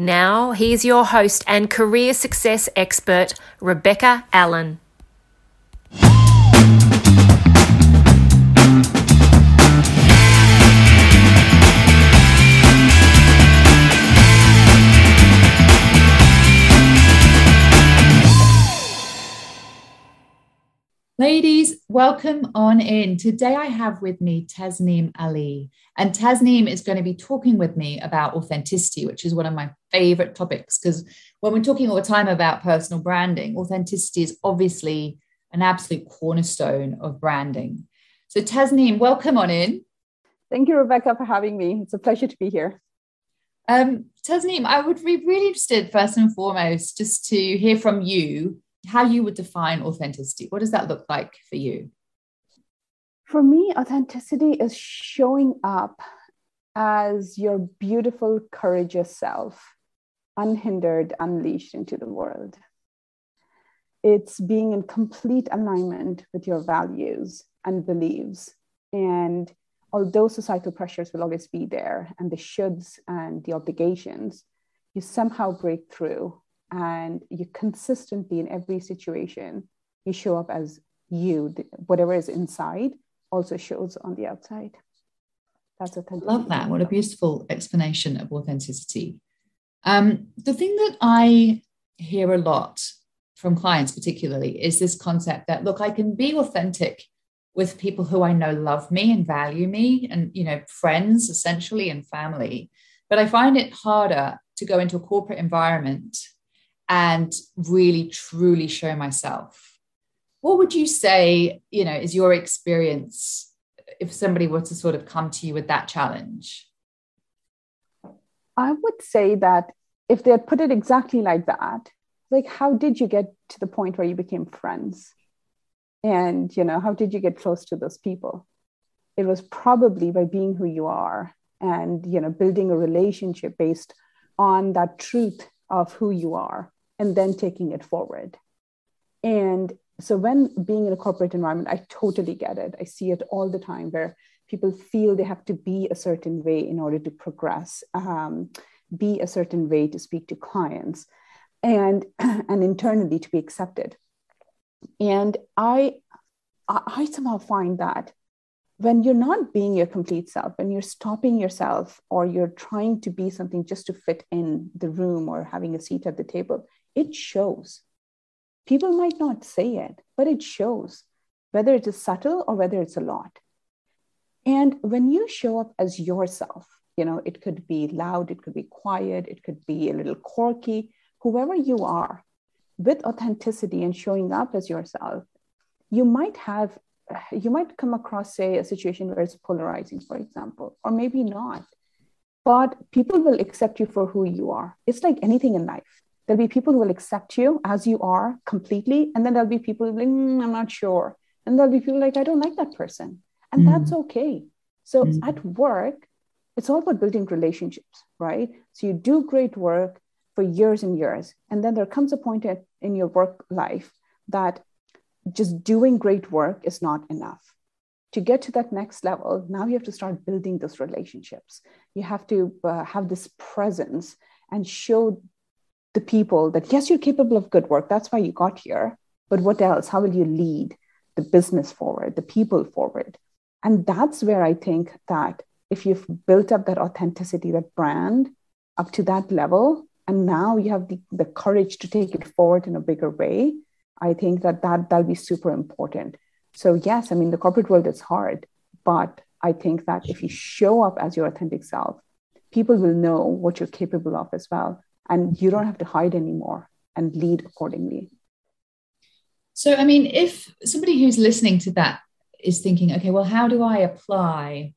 Now, here's your host and career success expert, Rebecca Allen. Ladies, welcome on in. Today I have with me Tasneem Ali. And Tasneem is going to be talking with me about authenticity, which is one of my favorite topics. Because when we're talking all the time about personal branding, authenticity is obviously an absolute cornerstone of branding. So, Tasneem, welcome on in. Thank you, Rebecca, for having me. It's a pleasure to be here. Um, Tasneem, I would be really interested, first and foremost, just to hear from you how you would define authenticity. What does that look like for you? For me, authenticity is showing up as your beautiful, courageous self, unhindered, unleashed into the world. It's being in complete alignment with your values and beliefs. And although societal pressures will always be there, and the shoulds and the obligations, you somehow break through and you consistently in every situation you show up as you whatever is inside also shows on the outside that's authenticity. love that what a beautiful explanation of authenticity um, the thing that i hear a lot from clients particularly is this concept that look i can be authentic with people who i know love me and value me and you know friends essentially and family but i find it harder to go into a corporate environment and really truly show myself. What would you say you know is your experience if somebody were to sort of come to you with that challenge? I would say that if they had put it exactly like that like how did you get to the point where you became friends? And you know how did you get close to those people? It was probably by being who you are and you know building a relationship based on that truth of who you are and then taking it forward. And so when being in a corporate environment, I totally get it. I see it all the time where people feel they have to be a certain way in order to progress, um, be a certain way to speak to clients, and and internally to be accepted. And I I somehow find that when you're not being your complete self, when you're stopping yourself or you're trying to be something just to fit in the room or having a seat at the table, it shows. People might not say it, but it shows, whether it is subtle or whether it's a lot. And when you show up as yourself, you know, it could be loud, it could be quiet, it could be a little quirky, whoever you are, with authenticity and showing up as yourself, you might have, you might come across, say, a situation where it's polarizing, for example, or maybe not. But people will accept you for who you are. It's like anything in life There'll be people who will accept you as you are completely. And then there'll be people like, mm, I'm not sure. And there'll be people like, I don't like that person. And mm. that's okay. So mm. at work, it's all about building relationships, right? So you do great work for years and years. And then there comes a point in your work life that just doing great work is not enough. To get to that next level, now you have to start building those relationships. You have to uh, have this presence and show the people that yes you're capable of good work that's why you got here but what else? How will you lead the business forward the people forward? And that's where i think that if you've built up that authenticity that brand up to that level and now you have the, the courage to take it forward in a bigger way i think that, that that'll be super important. So yes i mean the corporate world is hard but i think that if you show up as your authentic self people will know what you're capable of as well and you don't have to hide anymore and lead accordingly. So, I mean, if somebody who's listening to that is thinking, okay, well, how do I apply?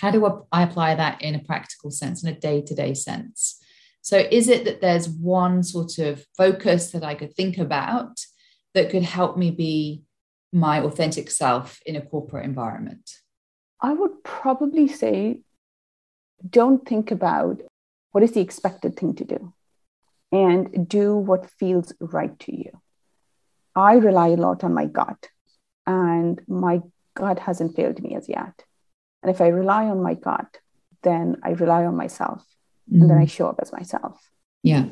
How do I apply that in a practical sense, in a day to day sense? So, is it that there's one sort of focus that I could think about that could help me be my authentic self in a corporate environment? I would probably say don't think about what is the expected thing to do and do what feels right to you. I rely a lot on my gut, and my gut hasn't failed me as yet. And if I rely on my gut, then I rely on myself, mm. and then I mm. show up as myself. Yeah.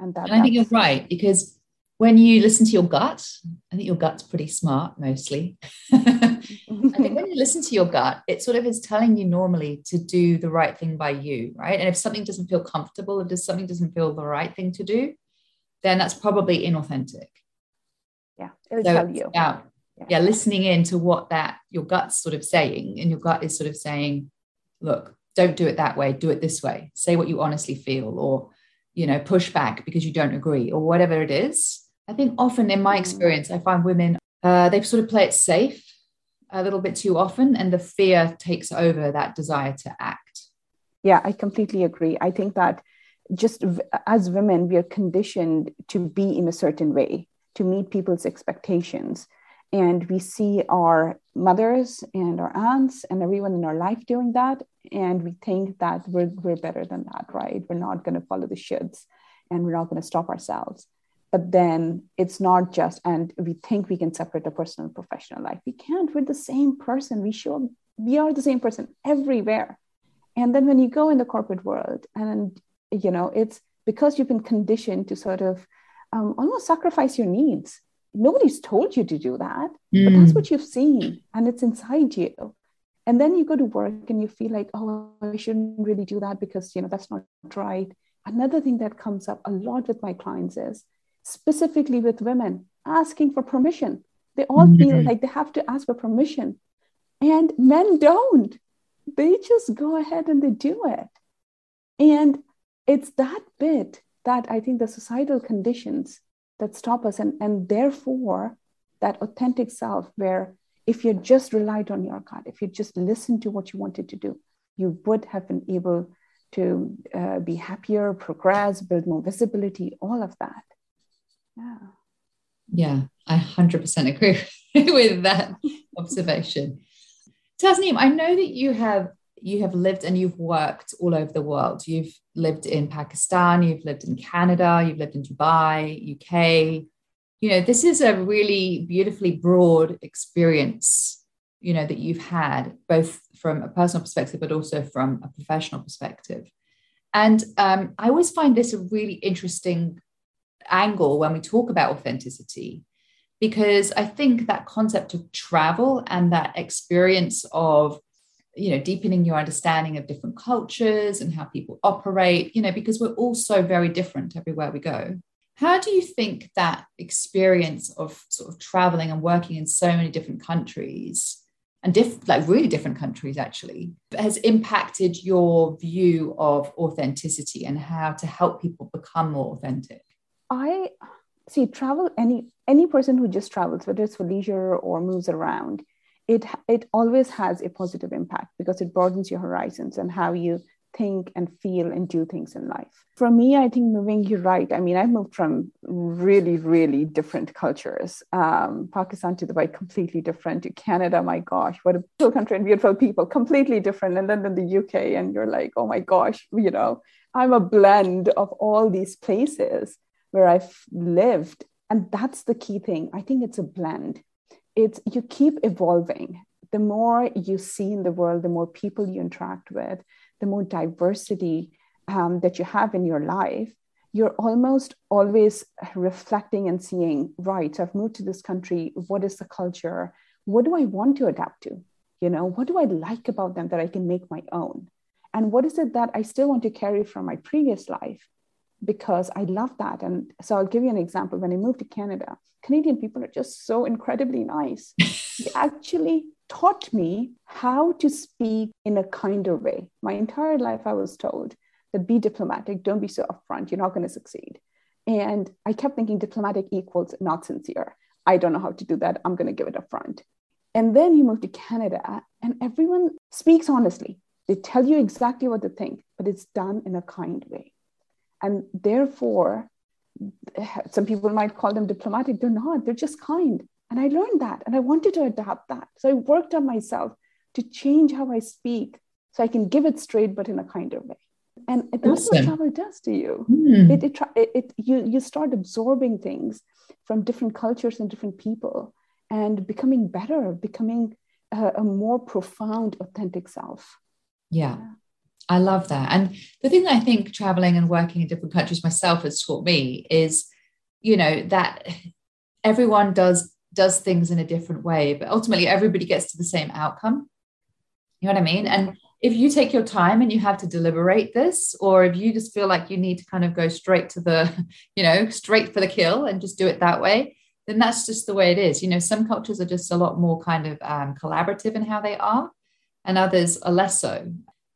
And, that, and I think you're right because when you listen to your gut, I think your gut's pretty smart mostly. I think when you listen to your gut, it sort of is telling you normally to do the right thing by you, right? And if something doesn't feel comfortable, if something doesn't feel the right thing to do, then that's probably inauthentic. Yeah, it'll so tell you. Yeah, yeah, listening in to what that your gut's sort of saying, and your gut is sort of saying, look, don't do it that way, do it this way. Say what you honestly feel, or you know, push back because you don't agree, or whatever it is I think often in my mm. experience, I find women, uh, they sort of play it safe a little bit too often, and the fear takes over that desire to act. Yeah, I completely agree. I think that just as women, we are conditioned to be in a certain way, to meet people's expectations. And we see our mothers and our aunts and everyone in our life doing that. And we think that we're, we're better than that, right? We're not going to follow the shoulds and we're not going to stop ourselves but then it's not just and we think we can separate the personal and professional life. We can't. We're the same person. We show we are the same person everywhere. And then when you go in the corporate world and you know it's because you've been conditioned to sort of um, almost sacrifice your needs. Nobody's told you to do that mm. but that's mm. what you've seen and it's inside you. And then you go to work and you feel like oh i shouldn't really do that because you know that's not right. Another thing that comes up a lot with my clients is specifically with women, asking for permission. They all mm-hmm. feel like they have to ask for permission. And men don't. They just go ahead and they do it. And it's that bit that I think the societal conditions that stop us, and, and therefore that authentic self, where if you just relied on your gut, if you just listened to what you wanted to do, you would have been able to uh, be happier, progress, build more visibility, all of that. Yeah. Yeah, I 100% agree with that observation. Tasneem, I know that you have you have lived and you've worked all over the world. You've lived in Pakistan, you've lived in Canada, you've lived in Dubai, UK. You know, this is a really beautifully broad experience, you know, that you've had both from a personal perspective, but also from a professional perspective. And um, I always find this a really interesting angle when we talk about authenticity because i think that concept of travel and that experience of you know deepening your understanding of different cultures and how people operate you know because we're all so very different everywhere we go. How do you think that experience of sort of traveling and working in so many different countries and diff- like really different countries actually has impacted your view of authenticity and how to help people become more authentic I see travel any any person who just travels, whether it's for leisure or moves around, it it always has a positive impact because it broadens your horizons and how you think and feel and do things in life. For me, I think moving, you're right. I mean, I've moved from really, really different cultures. Um, Pakistan to Dubai, completely different. To Canada, my gosh, what a beautiful country and beautiful people, completely different. And then in the UK, and you're like, oh my gosh, you know, I'm a blend of all these places where I've lived. And that's the key thing. I think it's a blend. It's you keep evolving. The more you see in the world, the more people you interact with, the more diversity um, that you have in your life, you're almost always reflecting and seeing, right, I've moved to this country. What is the culture? What do I want to adapt to? You know, what do I like about them that I can make my own? And what is it that I still want to carry from my previous life because I love that. And so I'll give you an example. When I moved to Canada, Canadian people are just so incredibly nice. they actually taught me how to speak in a kinder way. My entire life, I was told that be diplomatic, don't be so upfront, you're not going to succeed. And I kept thinking diplomatic equals not sincere. I don't know how to do that. I'm going to give it a front. And then you move to Canada, and everyone speaks honestly. They tell you exactly what they think, but it's done in a kind way. And therefore, some people might call them diplomatic. They're not, they're just kind. And I learned that and I wanted to adapt that. So I worked on myself to change how I speak so I can give it straight, but in a kinder way. And that's awesome. what travel does to you. Mm. It, it, it, it, you, you start absorbing things from different cultures and different people and becoming better, becoming a, a more profound, authentic self. Yeah. I love that. And the thing that I think traveling and working in different countries myself has taught me is, you know, that everyone does does things in a different way, but ultimately everybody gets to the same outcome. You know what I mean? And if you take your time and you have to deliberate this, or if you just feel like you need to kind of go straight to the, you know, straight for the kill and just do it that way, then that's just the way it is. You know, some cultures are just a lot more kind of um, collaborative in how they are, and others are less so.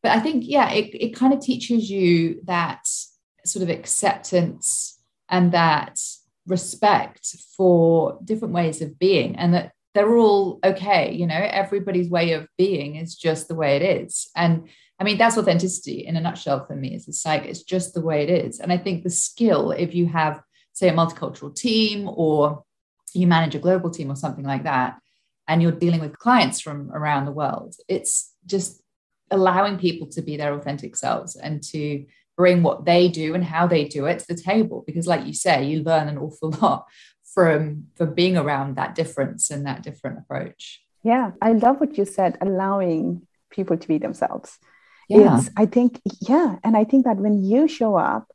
But I think, yeah, it, it kind of teaches you that sort of acceptance and that respect for different ways of being, and that they're all okay. You know, everybody's way of being is just the way it is. And I mean, that's authenticity in a nutshell for me. It's, it's like, it's just the way it is. And I think the skill, if you have, say, a multicultural team or you manage a global team or something like that, and you're dealing with clients from around the world, it's just allowing people to be their authentic selves and to bring what they do and how they do it to the table. Because, like you say, you learn an awful lot from from being around that difference and that different approach yeah i love what you said allowing people to be themselves yeah. it's i think yeah and i think that when you show up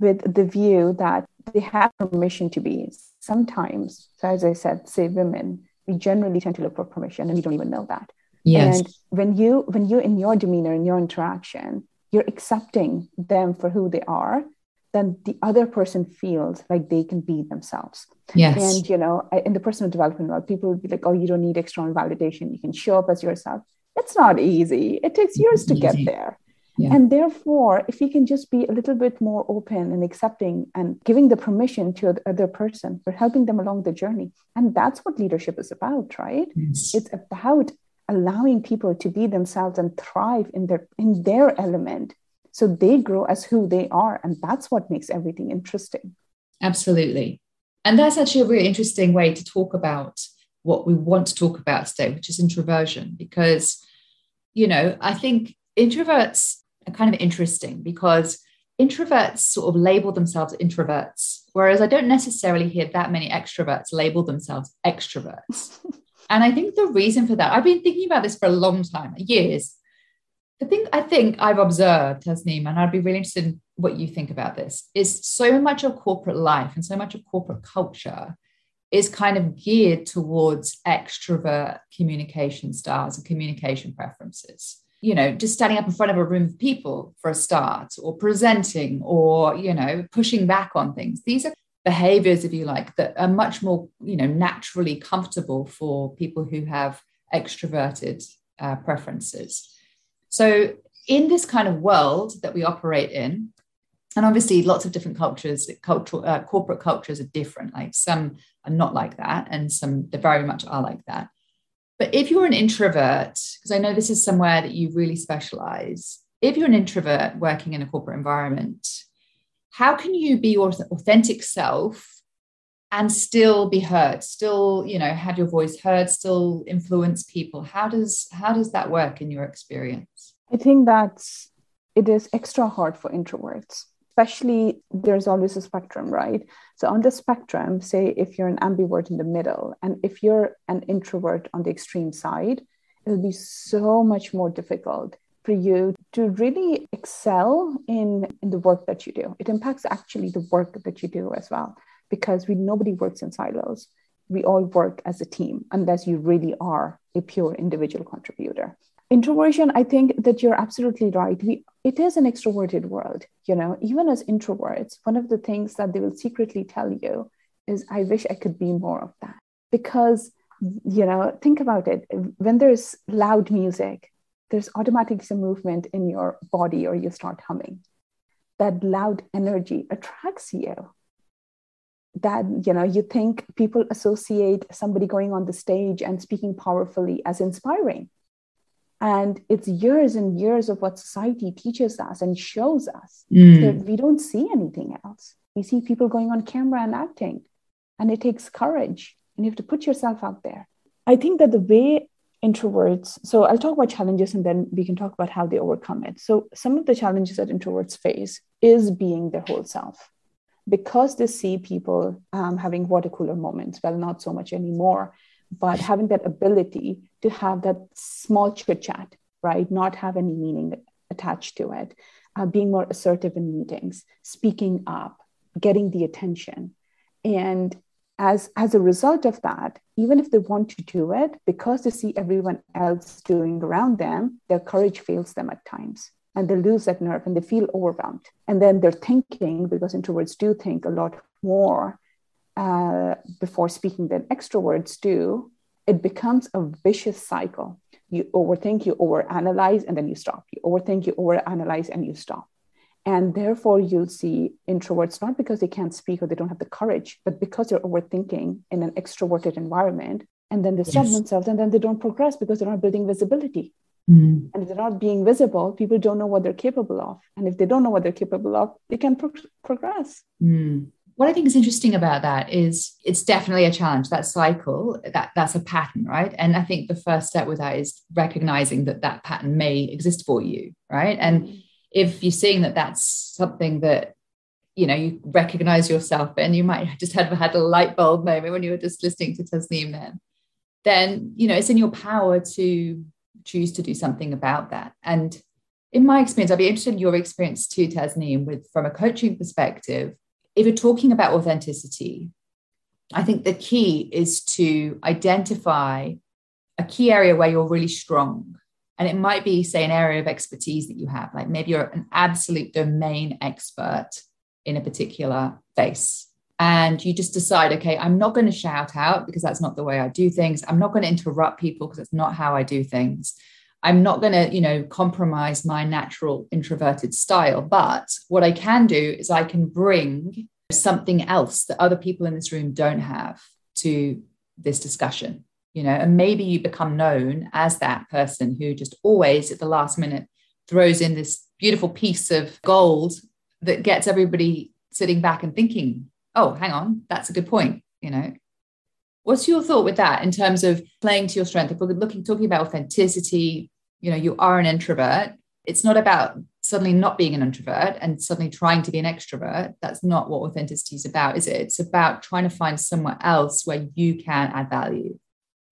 with the view that they have permission to be sometimes so as i said say women we generally tend to look for permission and we don't even know that yes. and when you when you in your demeanor in your interaction you're accepting them for who they are then the other person feels like they can be themselves. Yes. And, you know, in the personal development world, people would be like, oh, you don't need external validation. You can show up as yourself. It's not easy. It takes years to get there. Yeah. And therefore, if we can just be a little bit more open and accepting and giving the permission to the other person for helping them along the journey. And that's what leadership is about, right? Yes. It's about allowing people to be themselves and thrive in their in their element so they grow as who they are. And that's what makes everything interesting. Absolutely. And that's actually a really interesting way to talk about what we want to talk about today, which is introversion. Because, you know, I think introverts are kind of interesting because introverts sort of label themselves introverts, whereas I don't necessarily hear that many extroverts label themselves extroverts. and I think the reason for that, I've been thinking about this for a long time, years, the thing I think I've observed, Tasneem, and I'd be really interested in what you think about this, is so much of corporate life and so much of corporate culture is kind of geared towards extrovert communication styles and communication preferences. You know, just standing up in front of a room of people for a start, or presenting, or, you know, pushing back on things. These are behaviors, if you like, that are much more, you know, naturally comfortable for people who have extroverted uh, preferences. So, in this kind of world that we operate in, and obviously lots of different cultures, cultural, uh, corporate cultures are different. Like some are not like that, and some they very much are like that. But if you're an introvert, because I know this is somewhere that you really specialize, if you're an introvert working in a corporate environment, how can you be your authentic self and still be heard still you know have your voice heard still influence people? How does how does that work in your experience? I think that's it is extra hard for introverts especially there's always a spectrum right? So on the spectrum say if you're an ambivert in the middle and if you're an introvert on the extreme side it'll be so much more difficult for you to really excel in in the work that you do it impacts actually the work that you do as well because we nobody works in silos. We all work as a team unless you really are a pure individual contributor. Introversion, I think that you're absolutely right. We it is an extroverted world, you know, even as introverts, one of the things that they will secretly tell you is I wish I could be more of that. Because you know, think about it. When there's loud music, there's automatically some movement in your body or you start humming. That loud energy attracts you that you know you think people associate somebody going on the stage and speaking powerfully as inspiring and it's years and years of what society teaches us and shows us mm. that we don't see anything else We see people going on camera and acting, and it takes courage, and you have to put yourself out there. I think that the way introverts, so I'll talk about challenges and then we can talk about how they overcome it. So, some of the challenges that introverts face is being their whole self. Because they see people um, having water cooler moments, well, not so much anymore, but having that ability to have that small chit chat, right? Not have any meaning attached to it, uh, being more assertive in meetings, speaking up, getting the attention. And as, as a result of that, even if they want to do it, because they see everyone else doing around them, their courage fails them at times and they lose that nerve and they feel overwhelmed. And then they're thinking, because introverts do think a lot more uh, before speaking than extroverts do, it becomes a vicious cycle. You overthink, you overanalyze, and then you stop. You overthink, you overanalyze, and you stop. And therefore, you'll see introverts not because they can't speak or they don't have the courage, but because they're overthinking in an extroverted environment. And then they yes. themselves and then they don't progress because they're not building visibility. Mm. And if they're not being visible, people don't know what they're capable of. And if they don't know what they're capable of, they can pro- progress. Mm what I think is interesting about that is it's definitely a challenge. That cycle, that that's a pattern, right? And I think the first step with that is recognizing that that pattern may exist for you, right? And mm-hmm. If you're seeing that that's something that you know you recognize yourself and you might just have had a light bulb moment when you were just listening to Tasneem then, then you know it's in your power to choose to do something about that. And in my experience, I'd be interested in your experience too, Tasneem, with from a coaching perspective if you're talking about authenticity, I think the key is to identify a key area where you're really strong. And it might be, say, an area of expertise that you have, like maybe you're an absolute domain expert in a particular space. And you just decide, okay, I'm not going to shout out because that's not the way I do things. I'm not going to interrupt people because it's not how I do things. I'm not going to, you know, compromise my natural introverted style. But what I can do is I can bring something else that other people in this room don't have to this discussion, you know, and maybe you become known as that person who just always at the last minute throws in this beautiful piece of gold that gets everybody sitting back and thinking, oh, hang on, that's a good point, you know. What's your thought with that in terms of playing to your strength? If we're looking talking about authenticity, you know, you are an introvert. It's not about suddenly not being an introvert and suddenly trying to be an extrovert. That's not what authenticity is about, is it? It's about trying to find somewhere else where you can add value.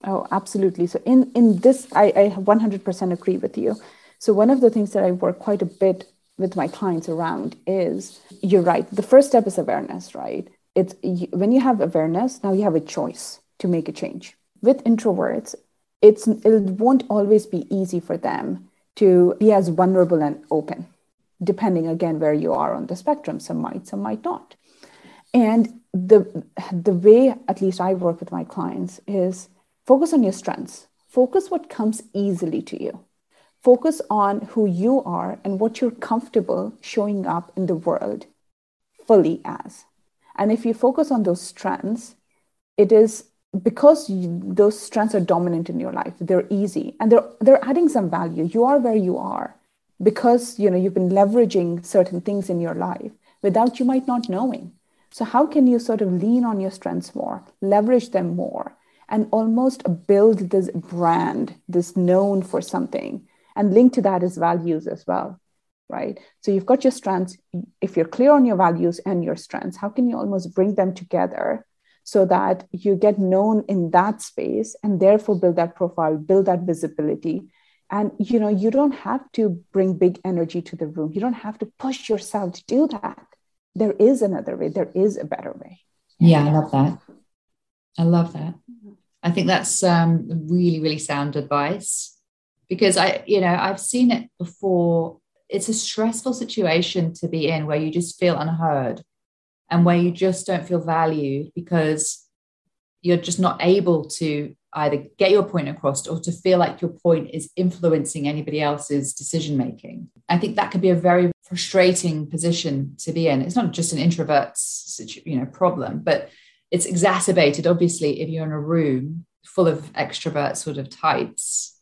Oh, absolutely. So in in this, I, I 100% agree with you. So one of the things that I work quite a bit with my clients around is you're right. The first step is awareness, right? It's when you have awareness, now you have a choice to make a change. With introverts, it's it won't always be easy for them to be as vulnerable and open, depending again where you are on the spectrum. Some might, some might not. And the the way at least I work with my clients is focus on your strengths. Focus what comes easily to you. Focus on who you are and what you're comfortable showing up in the world fully as. And if you focus on those strengths, it is because you, those strengths are dominant in your life they're easy and they're they're adding some value you are where you are because you know you've been leveraging certain things in your life without you might not knowing so how can you sort of lean on your strengths more leverage them more and almost build this brand this known for something. And link to that is values as well right? So you've got your strengths. If you're clear on your values and your strengths how can you almost bring them together so that you get known in that space and therefore build that profile build that visibility? And you know you don't have to bring big energy to the room. You don't have to push yourself to do that. There is another way. There is a better way. Yeah i love that i love that i think that's um, really really sound advice because i you know i've seen it before it's a stressful situation to be in where you just feel unheard and where you just don't feel valued because you're just not able to either get your point across or to feel like your point is influencing anybody else's decision making. I think that could be a very frustrating position to be in. It's not just an introvert's you know problem, but it's exacerbated obviously if you're in a room full of extrovert sort of types.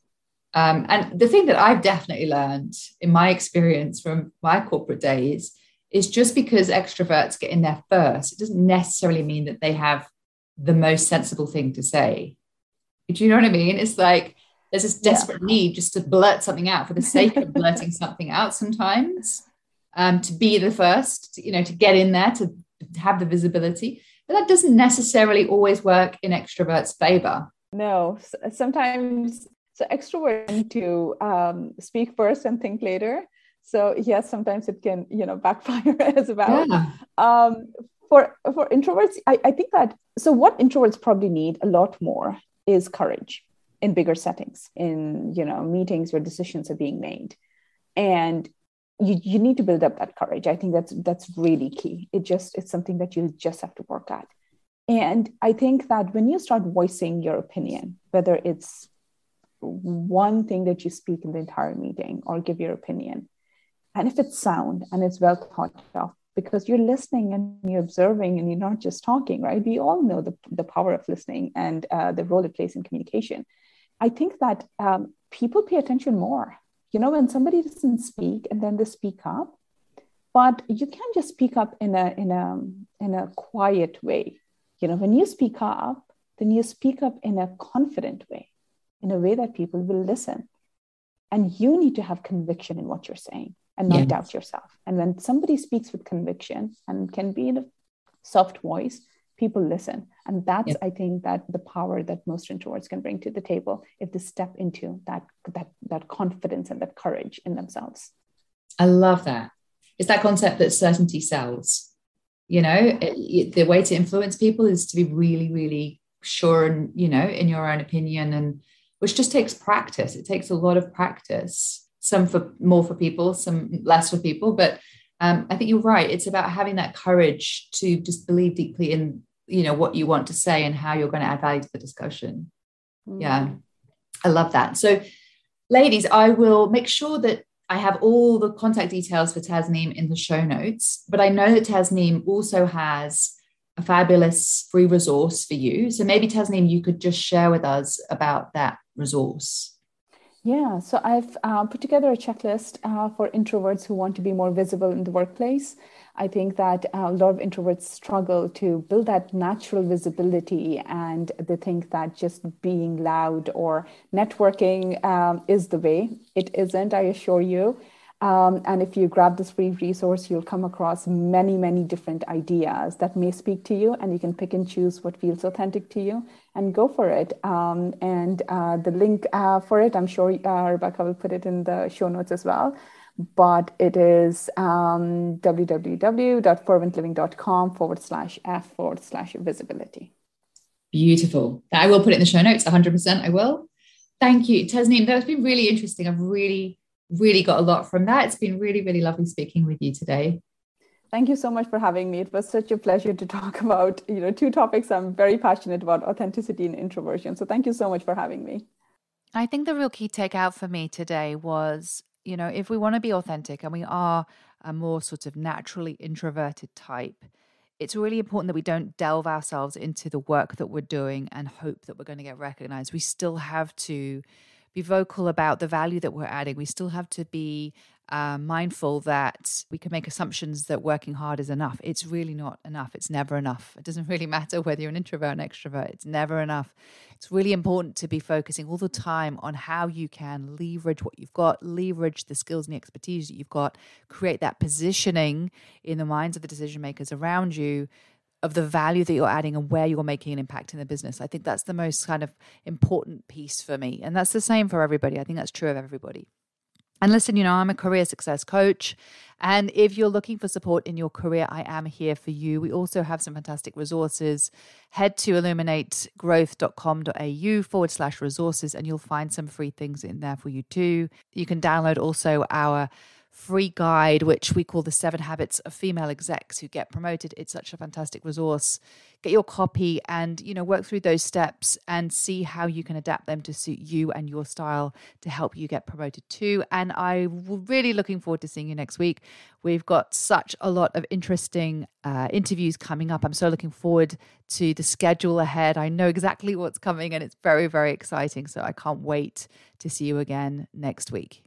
Um, and the thing that I've definitely learned in my experience from my corporate days is just because extroverts get in there first, it doesn't necessarily mean that they have the most sensible thing to say. Do you know what I mean? It's like there's this desperate yeah. need just to blurt something out for the sake of blurting something out sometimes, um, to be the first, to, you know, to get in there, to have the visibility. But that doesn't necessarily always work in extroverts' favor. No, sometimes so extroverts tend to um, speak first and think later. So yes, sometimes it can you know backfire as well. Yeah. Um, for for introverts, I, I think that so what introverts probably need a lot more is courage in bigger settings, in you know meetings where decisions are being made, and you you need to build up that courage. I think that's that's really key. It just it's something that you just have to work at. And I think that when you start voicing your opinion, whether it's one thing that you speak in the entire meeting or give your opinion, and if it's sound and it's well thought of, because you're listening and you're observing and you're not just talking, right? We all know the, the power of listening and uh, the role it plays in communication. I think that um, people pay attention more. You know, when somebody doesn't speak and then they speak up, but you can't just speak up in a in a in a quiet way you know, when you speak up, then you speak up in a confident way, in a way that people will listen. And you need to have conviction in what you're saying and not doubt yourself. And when somebody speaks with conviction and can be in a soft voice, people listen. And that's, I think, that the power that most introverts can bring to the table if they step into that that that confidence and that courage in themselves. I love that. It's that concept that certainty sells you know it, the way to influence people is to be really really sure and you know in your own opinion and which just takes practice it takes a lot of practice some for more for people some less for people but um, i think you're right it's about having that courage to just believe deeply in you know what you want to say and how you're going to add value to the discussion mm. yeah i love that so ladies i will make sure that I have all the contact details for Tasneem in the show notes, but I know that Tasneem also has a fabulous free resource for you. So maybe Tasneem, you could just share with us about that resource. Yeah, so I've uh, put together a checklist uh, for introverts who want to be more visible in the workplace. I think that uh, a lot of introverts struggle to build that natural visibility, and they think that just being loud or networking um, is the way. It isn't, I assure you. Um, and if you grab this free resource, you'll come across many, many different ideas that may speak to you, and you can pick and choose what feels authentic to you and go for it. Um, and uh, the link uh, for it, I'm sure uh, Rebecca will put it in the show notes as well but it is um, www.ferventliving.com forward slash F forward slash visibility. Beautiful. I will put it in the show notes 100%. I will. Thank you, Tasneem. That's been really interesting. I've really, really got a lot from that. It's been really, really lovely speaking with you today. Thank you so much for having me. It was such a pleasure to talk about, you know, two topics I'm very passionate about, authenticity and introversion. So thank you so much for having me. I think the real key takeout for me today was you know, if we want to be authentic and we are a more sort of naturally introverted type, it's really important that we don't delve ourselves into the work that we're doing and hope that we're going to get recognized. We still have to be vocal about the value that we're adding. We still have to be uh, mindful that we can make assumptions that working hard is enough. It's really not enough. It's never enough. It doesn't really matter whether you're an introvert or an extrovert. It's never enough. It's really important to be focusing all the time on how you can leverage what you've got, leverage the skills and the expertise that you've got, create that positioning in the minds of the decision makers around you of the value that you're adding and where you're making an impact in the business. I think that's the most kind of important piece for me. And that's the same for everybody. I think that's true of everybody. And listen, you know, I'm a career success coach. And if you're looking for support in your career, I am here for you. We also have some fantastic resources. Head to illuminategrowth.com.au forward slash resources, and you'll find some free things in there for you too. You can download also our free guide, which we call the Seven Habits of Female Execs Who Get Promoted. It's such a fantastic resource. Get your copy and you know work through those steps and see how you can adapt them to suit you and your style to help you get promoted too. And I'm really looking forward to seeing you next week. We've got such a lot of interesting uh, interviews coming up. I'm so looking forward to the schedule ahead. I know exactly what's coming and it's very, very exciting. So I can't wait to see you again next week.